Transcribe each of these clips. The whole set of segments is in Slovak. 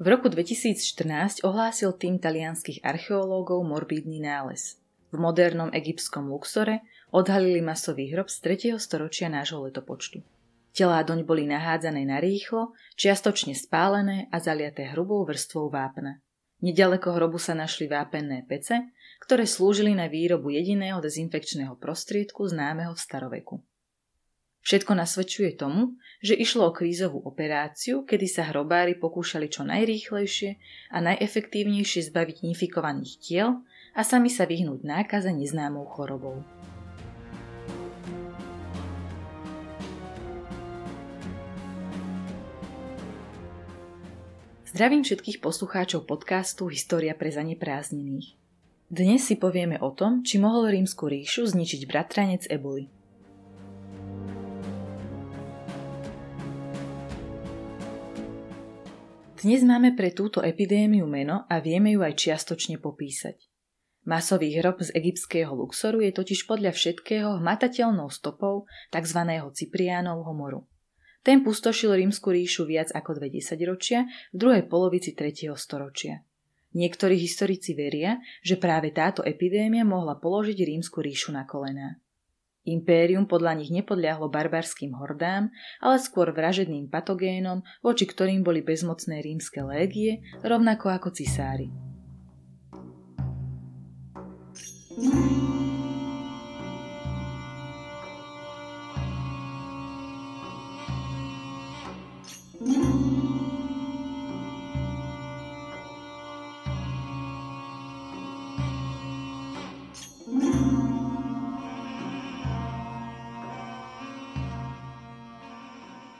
V roku 2014 ohlásil tým talianských archeológov morbídny nález. V modernom egyptskom Luxore odhalili masový hrob z 3. storočia nášho letopočtu. Telá doň boli nahádzané na rýchlo, čiastočne spálené a zaliaté hrubou vrstvou vápna. Nedaleko hrobu sa našli vápenné pece, ktoré slúžili na výrobu jediného dezinfekčného prostriedku známeho v staroveku. Všetko nasvedčuje tomu, že išlo o krízovú operáciu, kedy sa hrobári pokúšali čo najrýchlejšie a najefektívnejšie zbaviť infikovaných tiel a sami sa vyhnúť nákaze neznámou chorobou. Zdravím všetkých poslucháčov podcastu História pre zaneprázdnených. Dnes si povieme o tom, či mohol rímsku ríšu zničiť bratranec Eboli. Dnes máme pre túto epidémiu meno a vieme ju aj čiastočne popísať. Masový hrob z egyptského Luxoru je totiž podľa všetkého hmatateľnou stopou tzv. Cipriánovho moru. Ten pustošil rímsku ríšu viac ako dve desaťročia v druhej polovici 3. storočia. Niektorí historici veria, že práve táto epidémia mohla položiť rímsku ríšu na kolená. Impérium podľa nich nepodľahlo barbarským hordám, ale skôr vražedným patogénom, voči ktorým boli bezmocné rímske légie, rovnako ako cisári.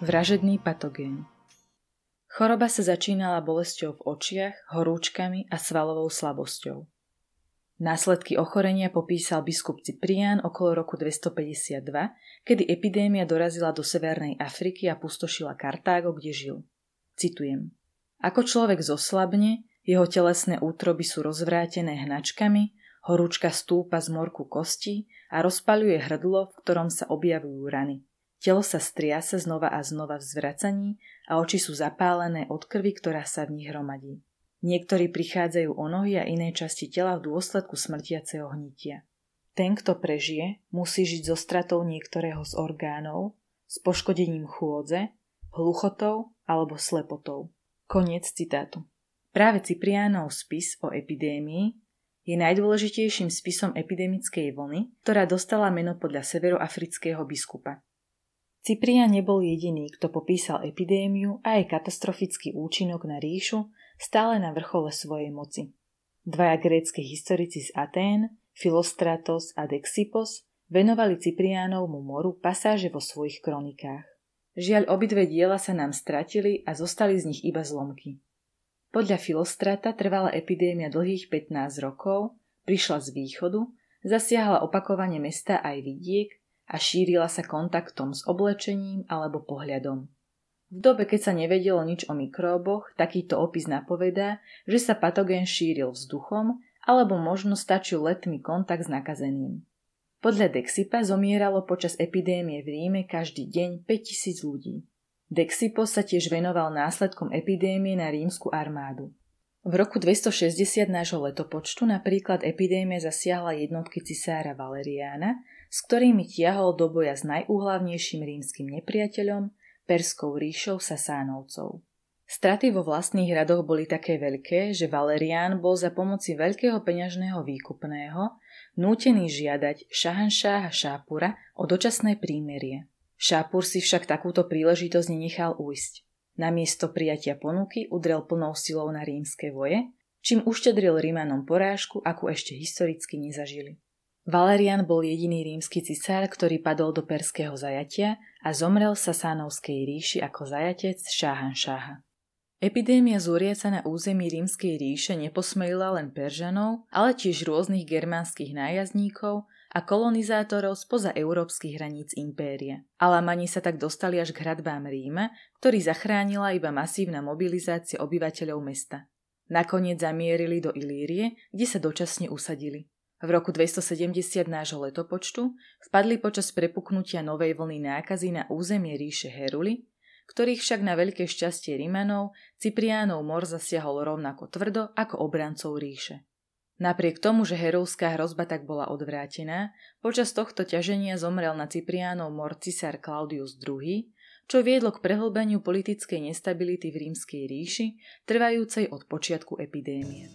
Vražedný patogén Choroba sa začínala bolesťou v očiach, horúčkami a svalovou slabosťou. Následky ochorenia popísal biskup Cyprián okolo roku 252, kedy epidémia dorazila do Severnej Afriky a pustošila Kartágo, kde žil. Citujem. Ako človek zoslabne, jeho telesné útroby sú rozvrátené hnačkami, horúčka stúpa z morku kostí a rozpaľuje hrdlo, v ktorom sa objavujú rany. Telo sa striasa znova a znova v zvracaní a oči sú zapálené od krvi, ktorá sa v nich hromadí. Niektorí prichádzajú o nohy a iné časti tela v dôsledku smrtiaceho hnitia. Ten, kto prežije, musí žiť so stratou niektorého z orgánov, s poškodením chôdze, hluchotou alebo slepotou. Koniec citátu. Práve Cipriánov spis o epidémii je najdôležitejším spisom epidemickej vlny, ktorá dostala meno podľa severoafrického biskupa. Cyprian nebol jediný, kto popísal epidémiu a aj katastrofický účinok na ríšu stále na vrchole svojej moci. Dvaja grécky historici z Atén, Filostratos a Dexippos, venovali Cypriánovmu moru pasáže vo svojich kronikách. Žiaľ, obidve diela sa nám stratili a zostali z nich iba zlomky. Podľa Filostrata trvala epidémia dlhých 15 rokov, prišla z východu, zasiahla opakovane mesta aj vidiek a šírila sa kontaktom s oblečením alebo pohľadom. V dobe, keď sa nevedelo nič o mikróboch, takýto opis napovedá, že sa patogén šíril vzduchom alebo možno stačil letný kontakt s nakazeným. Podľa Dexipa zomieralo počas epidémie v Ríme každý deň 5000 ľudí. Dexipo sa tiež venoval následkom epidémie na rímsku armádu. V roku 260 nášho letopočtu napríklad epidémia zasiahla jednotky cisára Valeriána, s ktorými tiahol do boja s najúhlavnejším rímskym nepriateľom, Perskou ríšou Sasánovcov. Straty vo vlastných radoch boli také veľké, že Valerián bol za pomoci veľkého peňažného výkupného nútený žiadať Šahanšáha Šápura o dočasné prímerie. Šápur si však takúto príležitosť nenechal ujsť. Namiesto prijatia ponuky udrel plnou silou na rímske voje, čím uštedril Rímanom porážku, akú ešte historicky nezažili. Valerian bol jediný rímsky cisár, ktorý padol do perského zajatia a zomrel sa Sánovskej ríši ako zajatec Šáhan Šáha. Epidémia zúriaca na území rímskej ríše neposmelila len Peržanov, ale tiež rôznych germánskych nájazdníkov a kolonizátorov spoza európskych hraníc impéria. Alamani sa tak dostali až k hradbám Ríma, ktorý zachránila iba masívna mobilizácia obyvateľov mesta. Nakoniec zamierili do Ilírie, kde sa dočasne usadili. V roku 270 nášho letopočtu vpadli počas prepuknutia novej vlny nákazy na územie ríše Heruly, ktorých však na veľké šťastie Rimanov Cypriánov mor zasiahol rovnako tvrdo ako obrancov ríše. Napriek tomu, že herovská hrozba tak bola odvrátená, počas tohto ťaženia zomrel na Cypriánov mor cisár Claudius II, čo viedlo k prehlbeniu politickej nestability v rímskej ríši, trvajúcej od počiatku epidémie.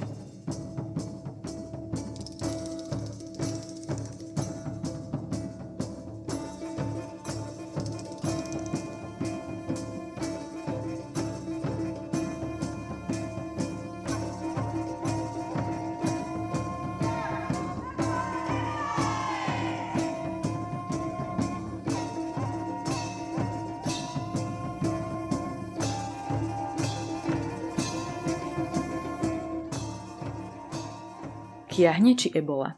Kiahne či ebola.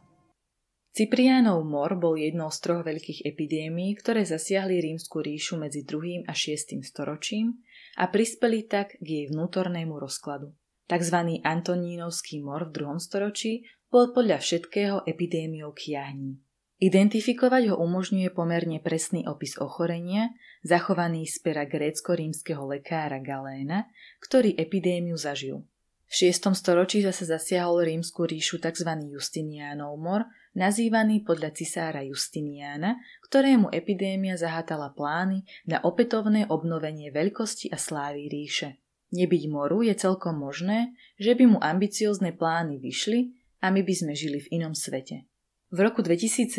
Cypriánov mor bol jednou z troch veľkých epidémií, ktoré zasiahli rímsku ríšu medzi 2. a 6. storočím a prispeli tak k jej vnútornému rozkladu. Takzvaný Antonínovský mor v 2. storočí bol podľa všetkého epidémiou kiahní. Identifikovať ho umožňuje pomerne presný opis ochorenia, zachovaný z pera grécko-rímskeho lekára Galéna, ktorý epidémiu zažil. V 6. storočí zase zasiahol rímsku ríšu tzv. Justinianov mor, nazývaný podľa cisára Justiniana, ktorému epidémia zahátala plány na opätovné obnovenie veľkosti a slávy ríše. Nebyť moru je celkom možné, že by mu ambiciozne plány vyšli a my by sme žili v inom svete. V roku 2017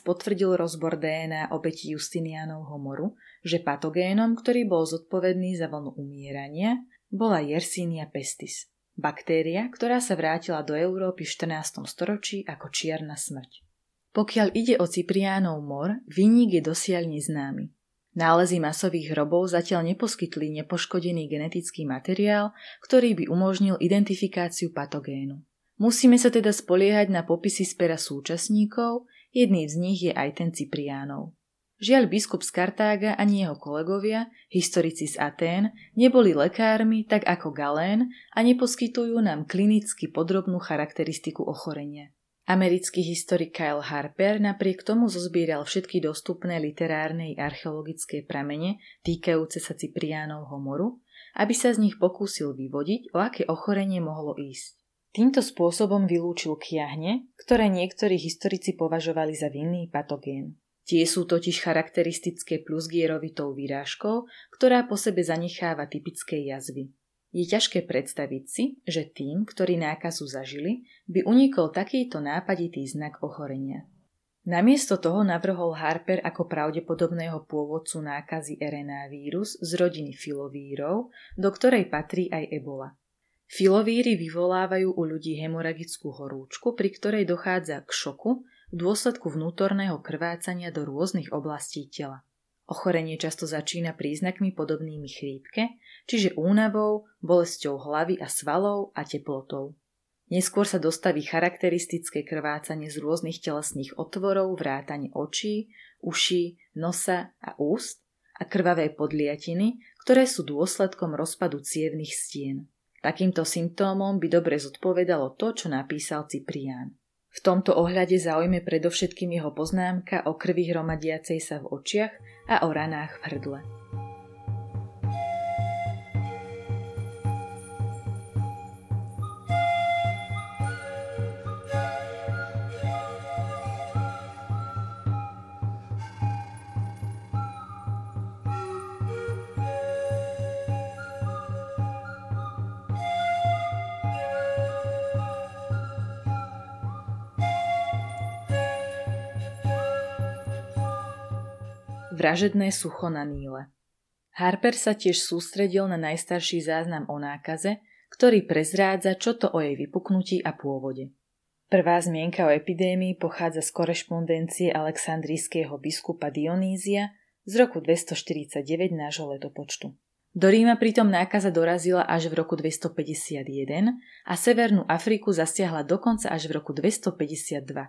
potvrdil rozbor DNA obeti Justinianovho moru, že patogénom, ktorý bol zodpovedný za vlnu umierania, bola Yersinia pestis baktéria, ktorá sa vrátila do Európy v 14. storočí ako čierna smrť. Pokiaľ ide o Cypriánov mor, vinník je dosiaľ neznámy. Nálezy masových hrobov zatiaľ neposkytli nepoškodený genetický materiál, ktorý by umožnil identifikáciu patogénu. Musíme sa teda spoliehať na popisy z pera súčasníkov, jedný z nich je aj ten Cypriánov. Žiaľ, biskup z Kartága ani jeho kolegovia, historici z Atén, neboli lekármi tak ako Galén a neposkytujú nám klinicky podrobnú charakteristiku ochorenia. Americký historik Kyle Harper napriek tomu zozbieral všetky dostupné literárne i archeologické pramene týkajúce sa Cipriánov moru, aby sa z nich pokúsil vyvodiť, o aké ochorenie mohlo ísť. Týmto spôsobom vylúčil kiahne, ktoré niektorí historici považovali za vinný patogén. Tie sú totiž charakteristické plusgierovitou výrážkou, ktorá po sebe zanecháva typické jazvy. Je ťažké predstaviť si, že tým, ktorí nákazu zažili, by unikol takýto nápaditý znak ochorenia. Namiesto toho navrhol Harper ako pravdepodobného pôvodcu nákazy RNA vírus z rodiny filovírov, do ktorej patrí aj ebola. Filovíry vyvolávajú u ľudí hemoragickú horúčku, pri ktorej dochádza k šoku, v dôsledku vnútorného krvácania do rôznych oblastí tela. Ochorenie často začína príznakmi podobnými chrípke, čiže únavou, bolesťou hlavy a svalov a teplotou. Neskôr sa dostaví charakteristické krvácanie z rôznych telesných otvorov, vrátane očí, uší, nosa a úst a krvavé podliatiny, ktoré sú dôsledkom rozpadu cievnych stien. Takýmto symptómom by dobre zodpovedalo to, čo napísal Ciprián. V tomto ohľade zaujme predovšetkým jeho poznámka o krvi hromadiacej sa v očiach a o ranách v hrdle. Vražedné sucho na Níle. Harper sa tiež sústredil na najstarší záznam o nákaze, ktorý prezrádza, čo to o jej vypuknutí a pôvode. Prvá zmienka o epidémii pochádza z korešpondencie aleksandrijského biskupa Dionýzia z roku 249 nášho letopočtu. Do Ríma pritom nákaza dorazila až v roku 251 a Severnú Afriku zasiahla dokonca až v roku 252.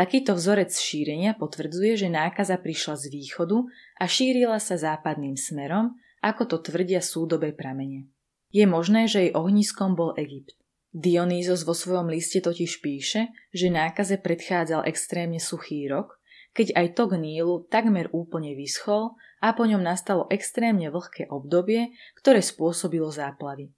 Takýto vzorec šírenia potvrdzuje, že nákaza prišla z východu a šírila sa západným smerom, ako to tvrdia súdobe pramene. Je možné, že jej ohniskom bol Egypt. Dionýzos vo svojom liste totiž píše, že nákaze predchádzal extrémne suchý rok, keď aj tok Nílu takmer úplne vyschol a po ňom nastalo extrémne vlhké obdobie, ktoré spôsobilo záplavy.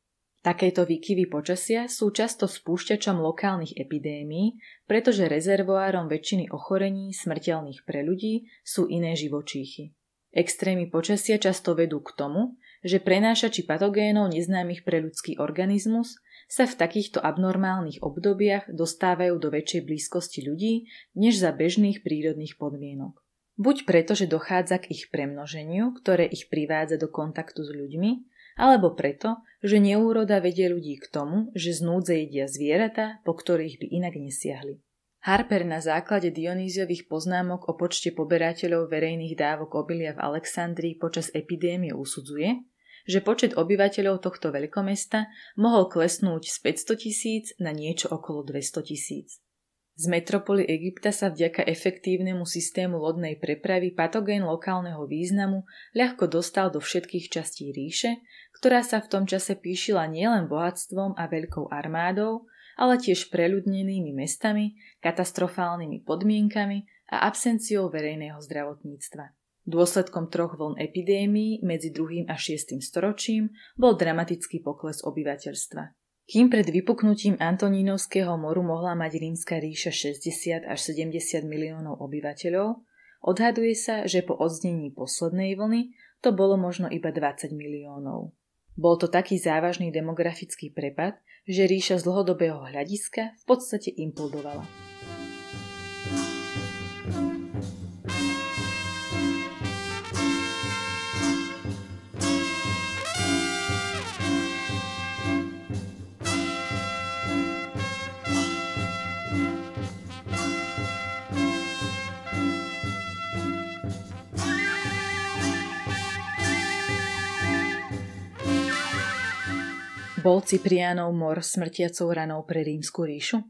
Takéto výkyvy počasia sú často spúšťačom lokálnych epidémií, pretože rezervoárom väčšiny ochorení smrteľných pre ľudí sú iné živočíchy. Extrémy počasia často vedú k tomu, že prenášači patogénov neznámych pre ľudský organizmus sa v takýchto abnormálnych obdobiach dostávajú do väčšej blízkosti ľudí než za bežných prírodných podmienok. Buď preto, že dochádza k ich premnoženiu, ktoré ich privádza do kontaktu s ľuďmi, alebo preto, že neúroda vedie ľudí k tomu, že z núdze jedia zvieratá, po ktorých by inak nesiahli. Harper na základe Dionýziových poznámok o počte poberateľov verejných dávok obilia v Alexandrii počas epidémie usudzuje, že počet obyvateľov tohto veľkomesta mohol klesnúť z 500 tisíc na niečo okolo 200 tisíc. Z metropoly Egypta sa vďaka efektívnemu systému lodnej prepravy patogén lokálneho významu ľahko dostal do všetkých častí ríše, ktorá sa v tom čase píšila nielen bohatstvom a veľkou armádou, ale tiež preľudnenými mestami, katastrofálnymi podmienkami a absenciou verejného zdravotníctva. Dôsledkom troch vln epidémií medzi 2. a 6. storočím bol dramatický pokles obyvateľstva. Kým pred vypuknutím Antonínovského moru mohla mať rímska ríša 60 až 70 miliónov obyvateľov, odhaduje sa, že po odznení poslednej vlny to bolo možno iba 20 miliónov. Bol to taký závažný demografický prepad, že ríša z dlhodobého hľadiska v podstate implodovala. Bol Cipriánov mor smrtiacou ranou pre rímsku ríšu?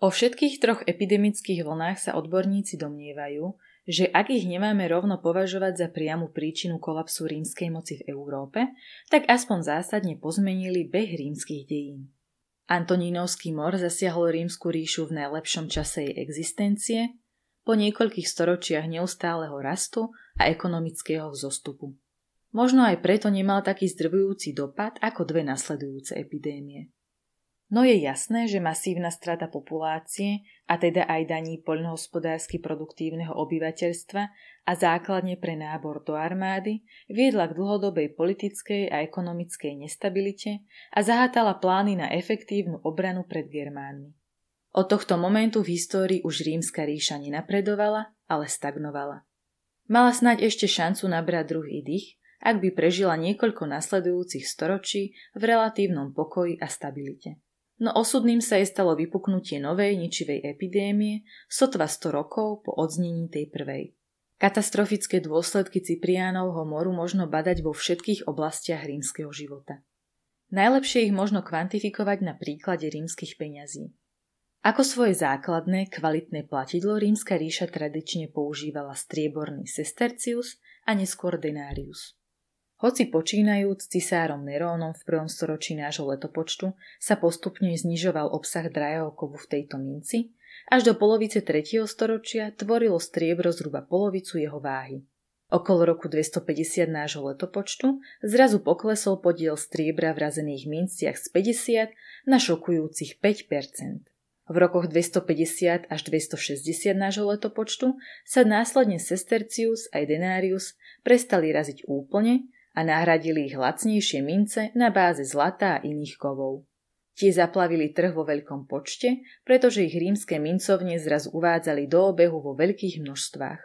O všetkých troch epidemických vlnách sa odborníci domnievajú, že ak ich nemáme rovno považovať za priamu príčinu kolapsu rímskej moci v Európe, tak aspoň zásadne pozmenili beh rímskych dejín. Antonínovský mor zasiahol rímsku ríšu v najlepšom čase jej existencie, po niekoľkých storočiach neustáleho rastu a ekonomického vzostupu. Možno aj preto nemal taký zdrvujúci dopad ako dve nasledujúce epidémie. No je jasné, že masívna strata populácie, a teda aj daní poľnohospodársky produktívneho obyvateľstva a základne pre nábor do armády, viedla k dlhodobej politickej a ekonomickej nestabilite a zahátala plány na efektívnu obranu pred Germánmi. Od tohto momentu v histórii už rímska ríša nenapredovala, ale stagnovala. Mala snať ešte šancu nabrať druhý dých, ak by prežila niekoľko nasledujúcich storočí v relatívnom pokoji a stabilite. No osudným sa jej stalo vypuknutie novej ničivej epidémie sotva 100 rokov po odznení tej prvej. Katastrofické dôsledky Cipriánovho moru možno badať vo všetkých oblastiach rímskeho života. Najlepšie ich možno kvantifikovať na príklade rímskych peňazí. Ako svoje základné, kvalitné platidlo rímska ríša tradične používala strieborný sestercius a neskôr denarius. Hoci počínajúc cisárom Nerónom v prvom storočí nášho letopočtu sa postupne znižoval obsah drahého kovu v tejto minci, až do polovice 3. storočia tvorilo striebro zhruba polovicu jeho váhy. Okolo roku 250 nášho letopočtu zrazu poklesol podiel striebra v razených minciach z 50 na šokujúcich 5% v rokoch 250 až 260 nášho letopočtu sa následne sestercius aj denarius prestali raziť úplne a nahradili ich lacnejšie mince na báze zlata a iných kovov. Tie zaplavili trh vo veľkom počte, pretože ich rímske mincovne zraz uvádzali do obehu vo veľkých množstvách.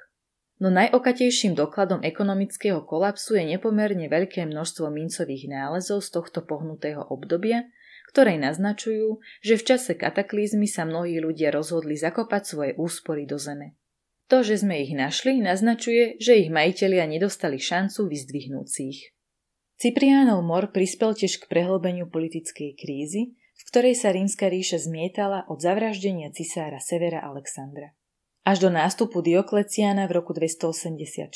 No najokatejším dokladom ekonomického kolapsu je nepomerne veľké množstvo mincových nálezov z tohto pohnutého obdobia, ktoré naznačujú, že v čase kataklizmy sa mnohí ľudia rozhodli zakopať svoje úspory do zeme. To, že sme ich našli, naznačuje, že ich majitelia nedostali šancu vyzdvihnúť si ich. Cipriánov mor prispel tiež k prehlbeniu politickej krízy, v ktorej sa rímska ríša zmietala od zavraždenia cisára Severa Alexandra. Až do nástupu Diokleciana v roku 284,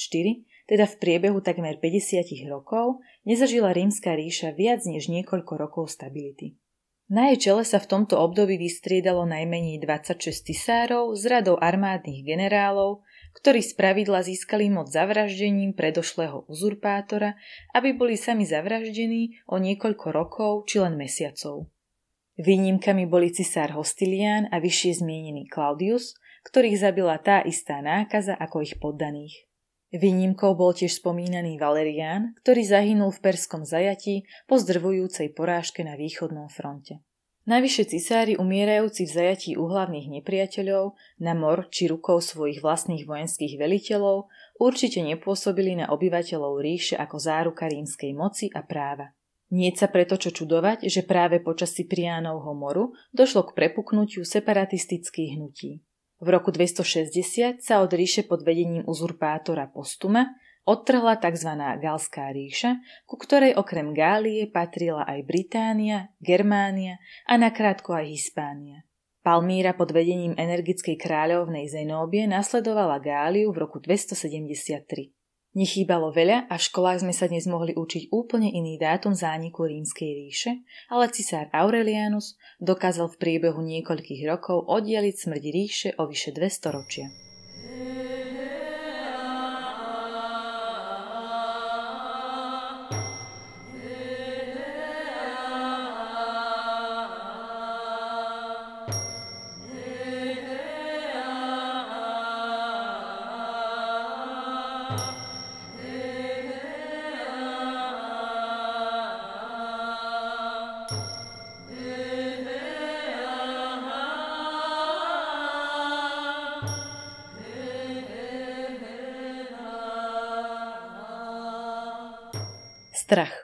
teda v priebehu takmer 50 rokov, nezažila rímska ríša viac než niekoľko rokov stability. Na jej čele sa v tomto období vystriedalo najmenej 26 tisárov s radou armádnych generálov, ktorí spravidla získali moc zavraždením predošlého uzurpátora, aby boli sami zavraždení o niekoľko rokov či len mesiacov. Výnimkami boli cisár Hostilian a vyššie zmienený Claudius, ktorých zabila tá istá nákaza ako ich poddaných. Výnimkou bol tiež spomínaný Valerián, ktorý zahynul v perskom zajatí po zdrvujúcej porážke na východnom fronte. Najvyššie cisári umierajúci v zajatí u hlavných nepriateľov, na mor či rukou svojich vlastných vojenských veliteľov určite nepôsobili na obyvateľov ríše ako záruka rímskej moci a práva. Nie sa preto čo čudovať, že práve počas Cipriánovho moru došlo k prepuknutiu separatistických hnutí. V roku 260 sa od ríše pod vedením uzurpátora Postuma odtrhla tzv. Galská ríša, ku ktorej okrem Gálie patrila aj Británia, Germánia a nakrátko aj Hispánia. Palmíra pod vedením energickej kráľovnej Zenóbie nasledovala Gáliu v roku 273. Nechýbalo veľa a v školách sme sa dnes mohli učiť úplne iný dátum zániku rímskej ríše, ale cisár Aurelianus dokázal v priebehu niekoľkých rokov oddialiť smrť ríše o vyše 200 ročia. Strach.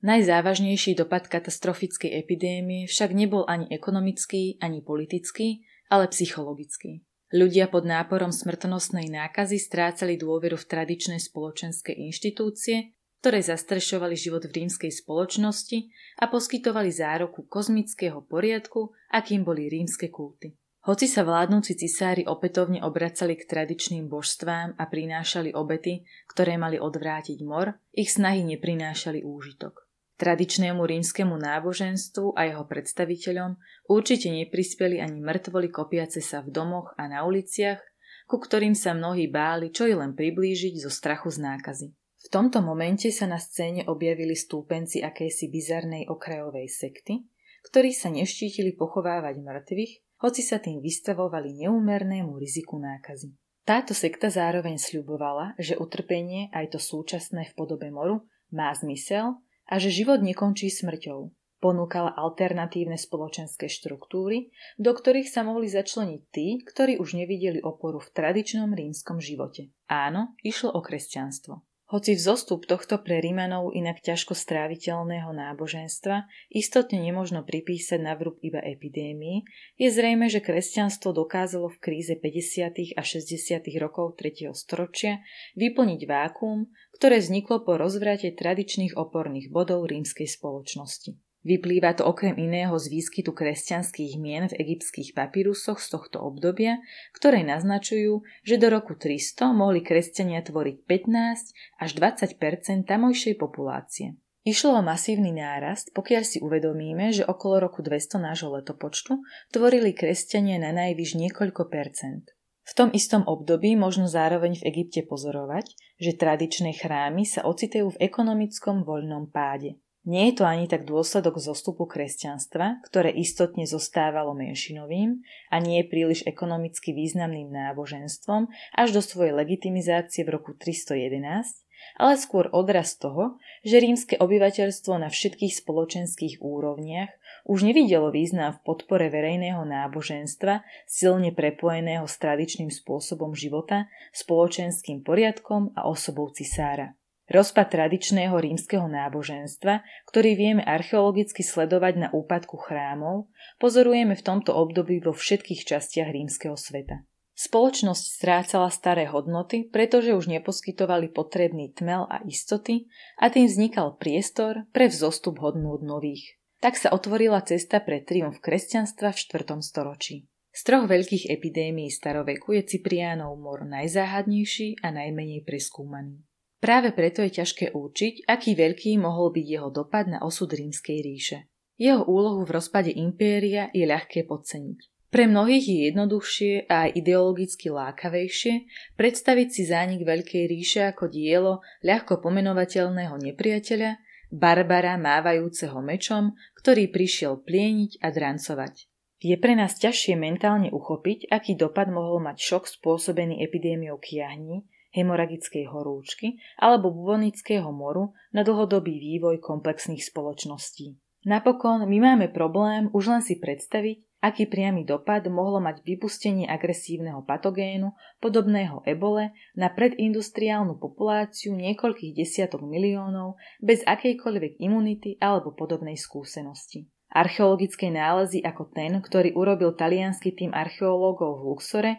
Najzávažnejší dopad katastrofickej epidémie však nebol ani ekonomický, ani politický, ale psychologický. Ľudia pod náporom smrtnostnej nákazy strácali dôveru v tradičné spoločenské inštitúcie, ktoré zastrešovali život v rímskej spoločnosti a poskytovali zároku kozmického poriadku, akým boli rímske kulty. Hoci sa vládnúci cisári opätovne obracali k tradičným božstvám a prinášali obety, ktoré mali odvrátiť mor, ich snahy neprinášali úžitok. Tradičnému rímskemu náboženstvu a jeho predstaviteľom určite neprispeli ani mŕtvoli kopiace sa v domoch a na uliciach, ku ktorým sa mnohí báli čo i len priblížiť zo strachu z nákazy. V tomto momente sa na scéne objavili stúpenci akejsi bizarnej okrajovej sekty, ktorí sa neštítili pochovávať mŕtvych hoci sa tým vystavovali neúmernému riziku nákazy. Táto sekta zároveň sľubovala, že utrpenie, aj to súčasné v podobe moru, má zmysel a že život nekončí smrťou. Ponúkala alternatívne spoločenské štruktúry, do ktorých sa mohli začleniť tí, ktorí už nevideli oporu v tradičnom rímskom živote. Áno, išlo o kresťanstvo. Hoci vzostup tohto pre Rímanov inak ťažko stráviteľného náboženstva istotne nemožno pripísať na vrúb iba epidémii, je zrejme, že kresťanstvo dokázalo v kríze 50. a 60. rokov 3. storočia vyplniť vákuum, ktoré vzniklo po rozvrate tradičných oporných bodov rímskej spoločnosti. Vyplýva to okrem iného z výskytu kresťanských mien v egyptských papírusoch z tohto obdobia, ktoré naznačujú, že do roku 300 mohli kresťania tvoriť 15 až 20% tamojšej populácie. Išlo o masívny nárast, pokiaľ si uvedomíme, že okolo roku 200 nášho letopočtu tvorili kresťania na najvyš niekoľko percent. V tom istom období možno zároveň v Egypte pozorovať, že tradičné chrámy sa ocitajú v ekonomickom voľnom páde. Nie je to ani tak dôsledok zostupu kresťanstva, ktoré istotne zostávalo menšinovým a nie je príliš ekonomicky významným náboženstvom až do svojej legitimizácie v roku 311, ale skôr odraz toho, že rímske obyvateľstvo na všetkých spoločenských úrovniach už nevidelo význam v podpore verejného náboženstva silne prepojeného s tradičným spôsobom života, spoločenským poriadkom a osobou cisára. Rozpad tradičného rímskeho náboženstva, ktorý vieme archeologicky sledovať na úpadku chrámov, pozorujeme v tomto období vo všetkých častiach rímskeho sveta. Spoločnosť strácala staré hodnoty, pretože už neposkytovali potrebný tmel a istoty a tým vznikal priestor pre vzostup hodnôt nových. Tak sa otvorila cesta pre triumf kresťanstva v 4. storočí. Z troch veľkých epidémií staroveku je Cipriánov mor najzáhadnejší a najmenej preskúmaný. Práve preto je ťažké určiť, aký veľký mohol byť jeho dopad na osud rímskej ríše. Jeho úlohu v rozpade impéria je ľahké podceniť. Pre mnohých je jednoduchšie a aj ideologicky lákavejšie predstaviť si zánik Veľkej ríše ako dielo ľahko pomenovateľného nepriateľa, barbara mávajúceho mečom, ktorý prišiel plieniť a drancovať. Je pre nás ťažšie mentálne uchopiť, aký dopad mohol mať šok spôsobený epidémiou kiahní, hemoragickej horúčky alebo bubonického moru na dlhodobý vývoj komplexných spoločností. Napokon my máme problém už len si predstaviť, aký priamy dopad mohlo mať vypustenie agresívneho patogénu podobného ebole na predindustriálnu populáciu niekoľkých desiatok miliónov bez akejkoľvek imunity alebo podobnej skúsenosti. Archeologické nálezy ako ten, ktorý urobil talianský tým archeológov v Luxore,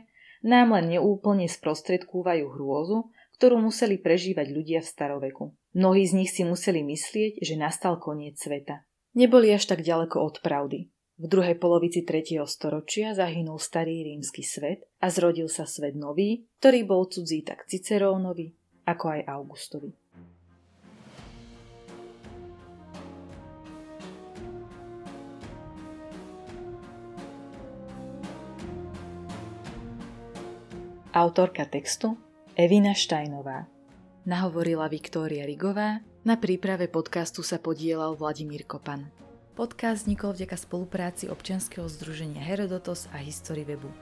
nám len neúplne sprostredkúvajú hrôzu, ktorú museli prežívať ľudia v staroveku. Mnohí z nich si museli myslieť, že nastal koniec sveta. Neboli až tak ďaleko od pravdy. V druhej polovici 3. storočia zahynul starý rímsky svet a zrodil sa svet nový, ktorý bol cudzí tak Cicerónovi, ako aj Augustovi. Autorka textu Evina Štajnová Nahovorila Viktória Rigová, na príprave podcastu sa podielal Vladimír Kopan. Podcast vznikol vďaka spolupráci občianskeho združenia Herodotos a History Webu.